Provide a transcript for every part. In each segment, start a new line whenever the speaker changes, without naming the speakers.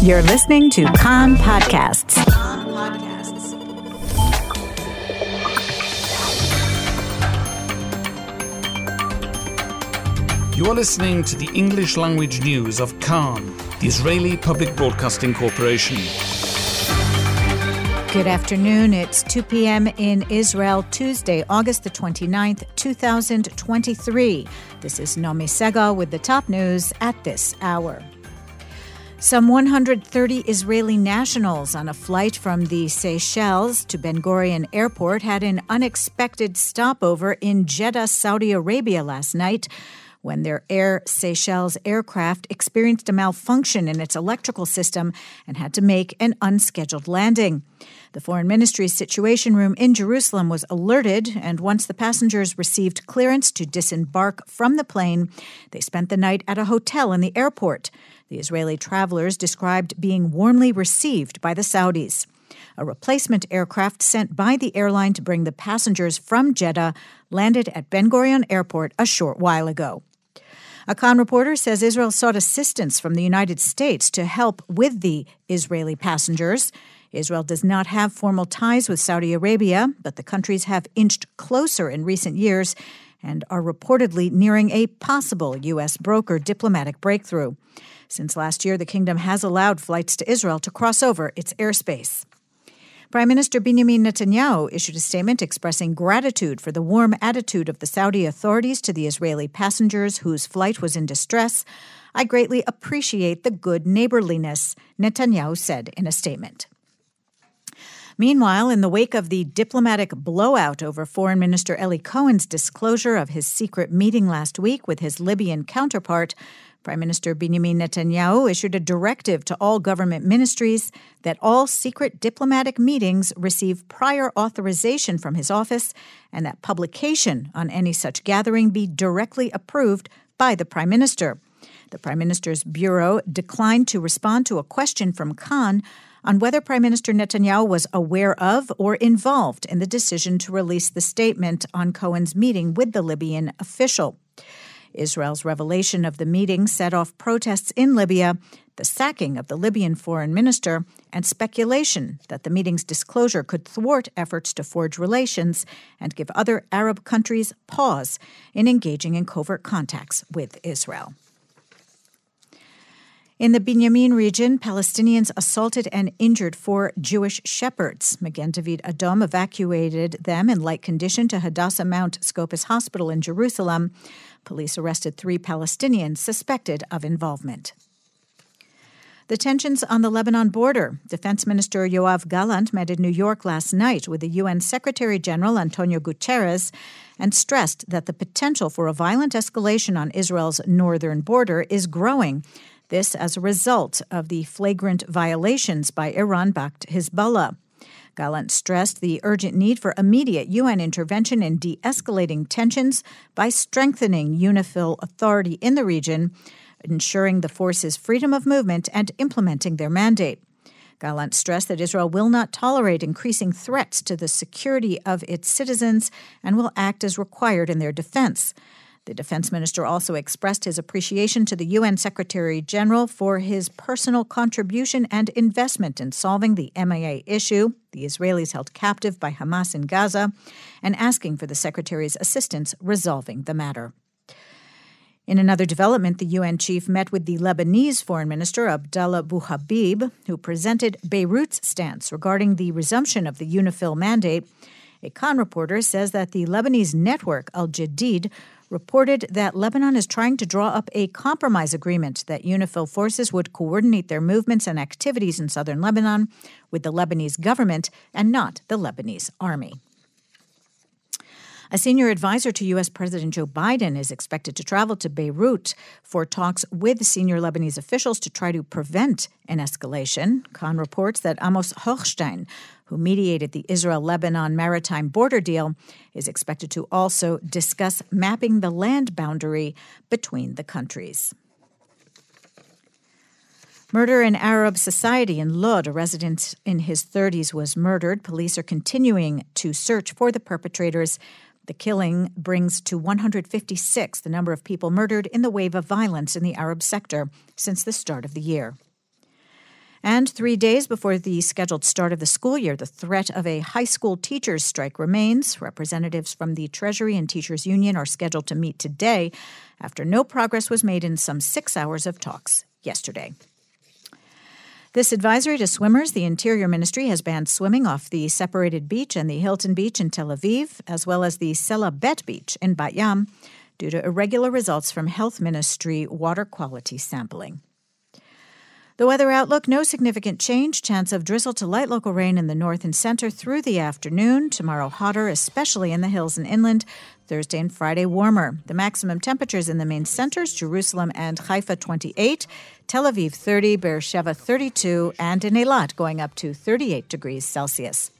You're listening to Kan Podcasts.
You are listening to the English language news of Kan, the Israeli Public Broadcasting Corporation.
Good afternoon. It's 2 p.m. in Israel, Tuesday, August the 29th, 2023. This is Nomi Segal with the top news at this hour. Some 130 Israeli nationals on a flight from the Seychelles to Ben Gurion Airport had an unexpected stopover in Jeddah, Saudi Arabia last night when their Air Seychelles aircraft experienced a malfunction in its electrical system and had to make an unscheduled landing. The Foreign Ministry's Situation Room in Jerusalem was alerted, and once the passengers received clearance to disembark from the plane, they spent the night at a hotel in the airport. The Israeli travelers described being warmly received by the Saudis. A replacement aircraft sent by the airline to bring the passengers from Jeddah landed at Ben Gurion Airport a short while ago. A Kan reporter says Israel sought assistance from the United States to help with the Israeli passengers. Israel does not have formal ties with Saudi Arabia, but the countries have inched closer in recent years and are reportedly nearing a possible U.S. broker diplomatic breakthrough. Since last year, the kingdom has allowed flights to Israel to cross over its airspace. Prime Minister Benjamin Netanyahu issued a statement expressing gratitude for the warm attitude of the Saudi authorities to the Israeli passengers whose flight was in distress. I greatly appreciate the good neighborliness, Netanyahu said in a statement. Meanwhile, in the wake of the diplomatic blowout over Foreign Minister Eli Cohen's disclosure of his secret meeting last week with his Libyan counterpart, Prime Minister Benjamin Netanyahu issued a directive to all government ministries that all secret diplomatic meetings receive prior authorization from his office and that publication on any such gathering be directly approved by the Prime Minister. The Prime Minister's Bureau declined to respond to a question from Kan on whether Prime Minister Netanyahu was aware of or involved in the decision to release the statement on Cohen's meeting with the Libyan official. Israel's revelation of the meeting set off protests in Libya, the sacking of the Libyan foreign minister, and speculation that the meeting's disclosure could thwart efforts to forge relations and give other Arab countries pause in engaging in covert contacts with Israel. In the Binyamin region, Palestinians assaulted and injured four Jewish shepherds. Magen David Adom evacuated them in light condition to Hadassah Mount Scopus Hospital in Jerusalem. Police arrested three Palestinians suspected of involvement. The tensions on the Lebanon border. Defense Minister Yoav Gallant met in New York last night with the UN Secretary General Antonio Guterres and stressed that the potential for a violent escalation on Israel's northern border is growing this as a result of the flagrant violations by Iran backed Hezbollah. Gallant stressed the urgent need for immediate UN intervention in de escalating tensions by strengthening UNIFIL authority in the region, ensuring the force's freedom of movement, and implementing their mandate. Gallant stressed that Israel will not tolerate increasing threats to the security of its citizens and will act as required in their defense. The defense minister also expressed his appreciation to the UN Secretary General for his personal contribution and investment in solving the MIA issue, the Israelis held captive by Hamas in Gaza, and asking for the Secretary's assistance resolving the matter. In another development, the UN chief met with the Lebanese Foreign Minister Abdallah Bouhabib, who presented Beirut's stance regarding the resumption of the UNIFIL mandate. A Kan reporter says that the Lebanese network, Al Jadid, reported that Lebanon is trying to draw up a compromise agreement that UNIFIL forces would coordinate their movements and activities in southern Lebanon with the Lebanese government and not the Lebanese army. A senior advisor to U.S. President Joe Biden is expected to travel to Beirut for talks with senior Lebanese officials to try to prevent an escalation. Kan reports that Amos Hochstein, who mediated the Israel Lebanon maritime border deal, is expected to also discuss mapping the land boundary between the countries. Murder in Arab society in Lod, a resident in his 30s was murdered. Police are continuing to search for the perpetrators. The killing brings to 156 the number of people murdered in the wave of violence in the Arab sector since the start of the year. And three days before the scheduled start of the school year, the threat of a high school teachers' strike remains. Representatives from the Treasury and Teachers Union are scheduled to meet today after no progress was made in some six hours of talks yesterday. This advisory to swimmers the Interior Ministry has banned swimming off the separated beach and the Hilton Beach in Tel Aviv, as well as the Sela Bet Beach in Bat Yam, due to irregular results from Health Ministry water quality sampling. The weather outlook no significant change. Chance of drizzle to light local rain in the north and center through the afternoon. Tomorrow hotter, especially in the hills and inland. Thursday and Friday warmer. The maximum temperatures in the main centers Jerusalem and Haifa 28, Tel Aviv 30, Beersheba 32, and in Eilat going up to 38 degrees Celsius.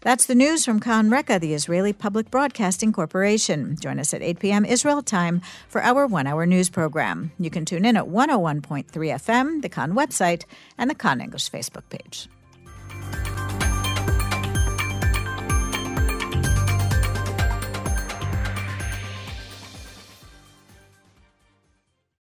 That's the news from Kan Reka, the Israeli Public Broadcasting Corporation. Join us at 8 p.m. Israel time for our one hour news program. You can tune in at 101.3 FM, the Kan website, and the Kan English Facebook page.